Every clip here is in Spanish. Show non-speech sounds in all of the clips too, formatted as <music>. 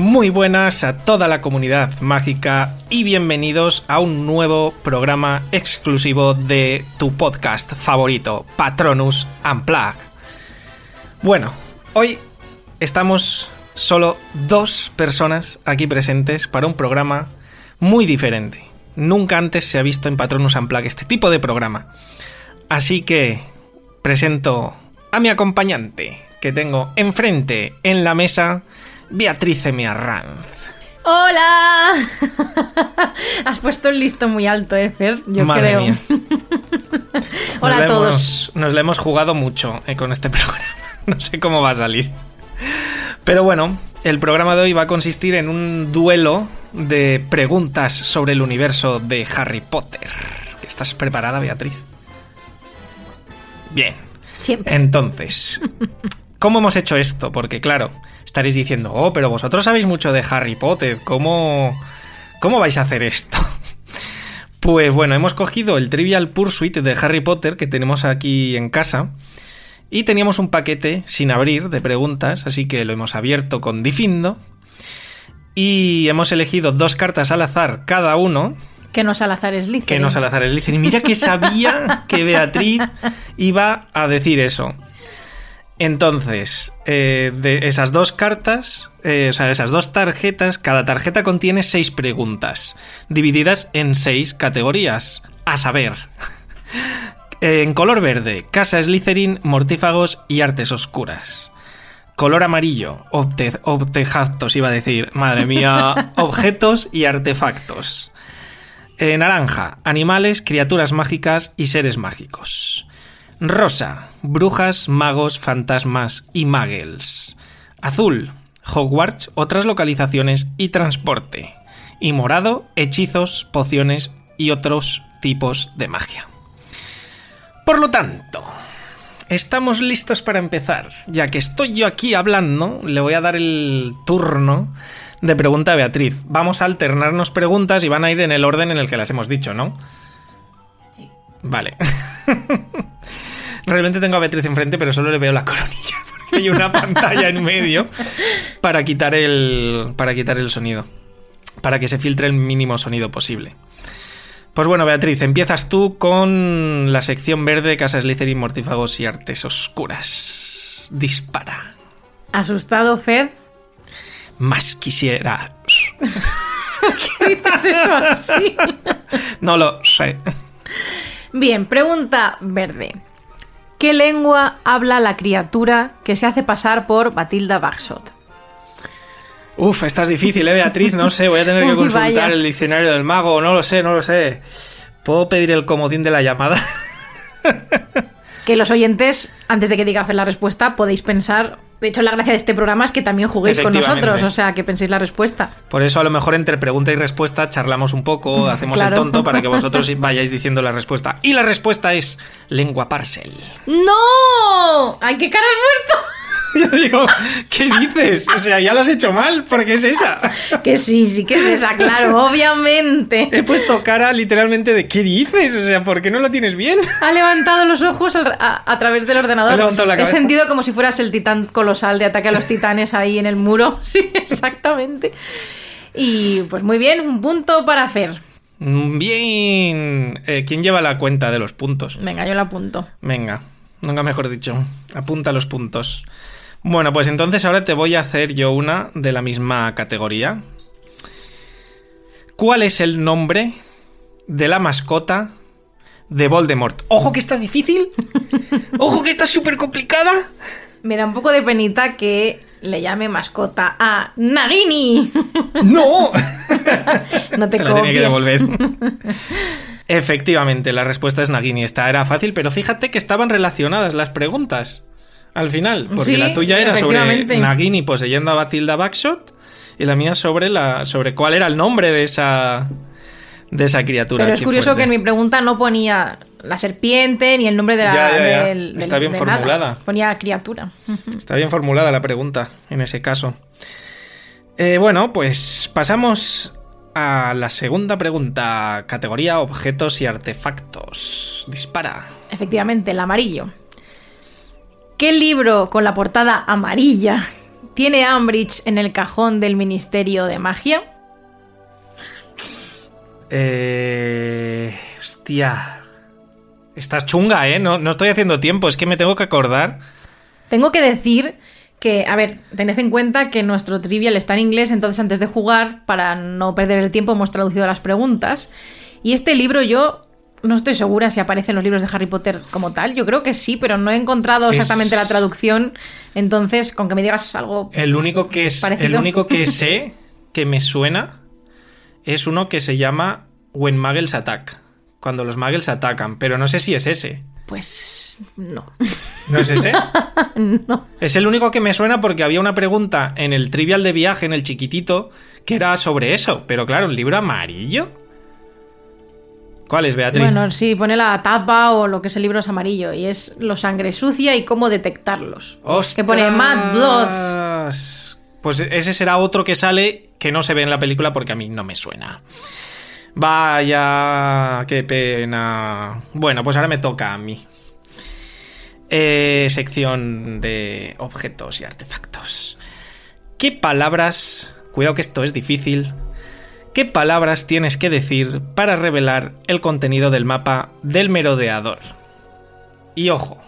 Muy buenas a toda la comunidad mágica y bienvenidos a un nuevo programa exclusivo de tu podcast favorito, Patronus Unplugged. Bueno, hoy estamos solo dos personas aquí presentes para un programa muy diferente. Nunca antes se ha visto en Patronus Unplugged este tipo de programa. Así que presento a mi acompañante que tengo enfrente en la mesa Beatriz Emiarranz. ¡Hola! <laughs> Has puesto el listo muy alto, ¿eh, Fer? Yo Madre creo. mía. <laughs> Hola Nos a todos. hemos- nos la hemos jugado mucho eh, con este <laughs> programa. No sé cómo va a salir. Pero bueno, el programa de hoy va a consistir en un duelo de preguntas sobre el universo de Harry Potter. ¿Estás preparada, Beatriz? Bien. Siempre. Entonces, ¿cómo hemos hecho esto? Porque claro, estaréis diciendo, oh, pero vosotros sabéis mucho de Harry Potter, ¿cómo, cómo vais a hacer esto? <laughs> Pues bueno, hemos cogido el Trivial Pursuit de Harry Potter que tenemos aquí en casa y teníamos un paquete sin abrir de preguntas, así que lo hemos abierto con Difindo y hemos elegido dos cartas al azar cada uno Que no es al azar es Slytherin. que no Salazar es Y mira que sabía <laughs> que Beatriz iba a decir eso. Entonces, eh, de esas dos cartas, eh, o sea, esas dos tarjetas, cada tarjeta contiene seis preguntas, divididas en seis categorías. A saber, <laughs> en color verde, Casa Slytherin, Mortífagos y Artes Oscuras. Color amarillo, obte- obtejactos, iba a decir, madre mía, <laughs> objetos y artefactos. Eh, naranja, animales, criaturas mágicas y seres mágicos. Rosa, brujas, magos, fantasmas y muggles. Azul, Hogwarts, otras localizaciones y transporte. Y morado, hechizos, pociones y otros tipos de magia. Por lo tanto, estamos listos para empezar. Ya que estoy yo aquí hablando, le voy a dar el turno de pregunta a Beatriz. Vamos a alternarnos preguntas y van a ir en el orden en el que las hemos dicho, ¿no? Sí. Vale. <laughs> Realmente tengo a Beatriz enfrente, pero solo le veo la <laughs> coronilla, porque hay una pantalla en medio para quitar el. para quitar el sonido. Para que se filtre el mínimo sonido posible. Pues bueno, Beatriz, empiezas tú con la sección verde, Casa Slytherin, Mortífagos y Artes Oscuras. Dispara. ¿Asustado, Fer? Más quisiera. ¿Qué dices eso así? No lo sé. Bien, pregunta verde. ¿Qué lengua habla la criatura que se hace pasar por Batilda Bagshot? Uf, esta es difícil, ¿eh, Beatriz? No sé, voy a tener que <laughs> consultar vaya. el diccionario del mago, no lo sé, no lo sé. ¿Puedo pedir el comodín de la llamada? <laughs> Que los oyentes, antes de que diga Fer la respuesta, podéis pensar. De hecho, la gracia de este programa es que también juguéis con nosotros, o sea, que penséis la respuesta. Por eso a lo mejor entre pregunta y respuesta charlamos un poco, <laughs> hacemos el tonto para que vosotros <laughs> vayáis diciendo la respuesta. Y la respuesta es lengua parcel. ¡No! ¡Ay, qué cara has puesto! <laughs> Yo digo, ¿qué dices? O sea, ya lo has hecho mal, porque es esa. <laughs> Que sí, sí que es esa, claro, <laughs> obviamente. He puesto cara literalmente de ¿qué dices? O sea, ¿por qué no lo tienes bien? Ha levantado los ojos al- a, a través del ordenador. Levantado la He sentido como si fueras el titán colosal de ataque a los titanes ahí en el muro. Sí, exactamente. Y pues muy bien, un punto para Fer. Bien. Eh, ¿Quién lleva la cuenta de los puntos? Venga, yo lo apunto. Venga, nunca mejor dicho. Apunta los puntos. Bueno, pues entonces ahora te voy a hacer yo una de la misma categoría. ¿Cuál es el nombre de la mascota de Voldemort? ¡Ojo que está difícil! <laughs> ¡Ojo que está súper complicada! Me da un poco de penita que le llame mascota a Nagini. <laughs> ¡No! <laughs> no te, Te la tenía que copies. devolver. Efectivamente, la respuesta es Nagini. Esta era fácil, pero fíjate que estaban relacionadas las preguntas al final. Porque Sí, la tuya era sobre. Nagini poseyendo a Batilda Backshot y la mía sobre la sobre cuál era el nombre de esa de esa criatura. Pero es curioso que en mi pregunta no ponía la serpiente ni el nombre de la. Ya, ya, ya. del- del- Está bien de nada. formulada. Ponía criatura. Está bien formulada la pregunta en ese caso. Eh, bueno, pues pasamos a la segunda pregunta. Categoría objetos y artefactos. Dispara. Efectivamente, el amarillo. ¿Qué libro con la portada amarilla tiene Ambridge en el cajón del Ministerio de Magia? Eh... Hostia. Estás chunga, ¿eh? No, no estoy haciendo tiempo, es que me tengo que acordar. Tengo que decir que, a ver, tened en cuenta que nuestro trivial está en inglés, entonces antes de jugar, para no perder el tiempo, hemos traducido las preguntas. Y este libro yo no estoy segura si aparece en los libros de Harry Potter como tal. Yo creo que sí, pero no he encontrado Es- exactamente la traducción. Entonces, con que me digas algo... El único que es. Parecido. El único que <laughs> sé que me suena es uno que se llama When Muggles Attack. Cuando los Muggles atacan, pero no sé si es ese. Pues no. ¿No es ese? <laughs> no. Es el único que me suena porque había una pregunta en el trivial de viaje, en el chiquitito, que era sobre eso. Pero claro, un libro amarillo. ¿Cuál es, Beatriz? Bueno, sí, pone la tapa o lo que es el libro es amarillo y es lo sangre sucia y cómo detectarlos. Que pone Mad Bloods. ¡Ostras! Pues ese será otro que sale que no se ve en la película porque a mí no me suena. Vaya, qué pena. Bueno, pues ahora me toca a mí. Eh, sección de objetos y artefactos. ¿Qué palabras, cuidado que esto es difícil, qué palabras tienes que decir para revelar el contenido del mapa del merodeador? Y ojo,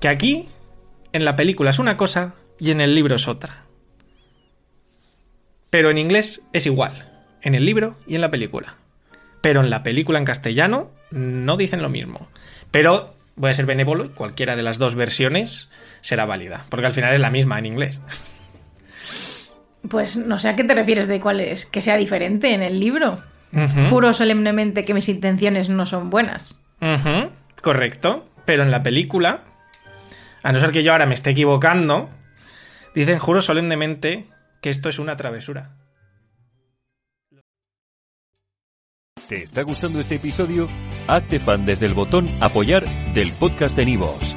que aquí, en la película es una cosa y en el libro es otra. Pero en inglés es igual, en el libro y en la película. Pero en la película en castellano no dicen lo mismo. Pero voy a ser benévolo y cualquiera de las dos versiones será válida, porque al final es la misma en inglés. <laughs> Pues no sé a qué te refieres de cuál es, que sea diferente en el libro. Juro solemnemente que mis intenciones no son buenas. correcto. Pero en la película, a no ser que yo ahora me esté equivocando, dicen juro solemnemente que esto es una travesura. ¿Te está gustando este episodio? Hazte fan desde el botón Apoyar del podcast de Nivos.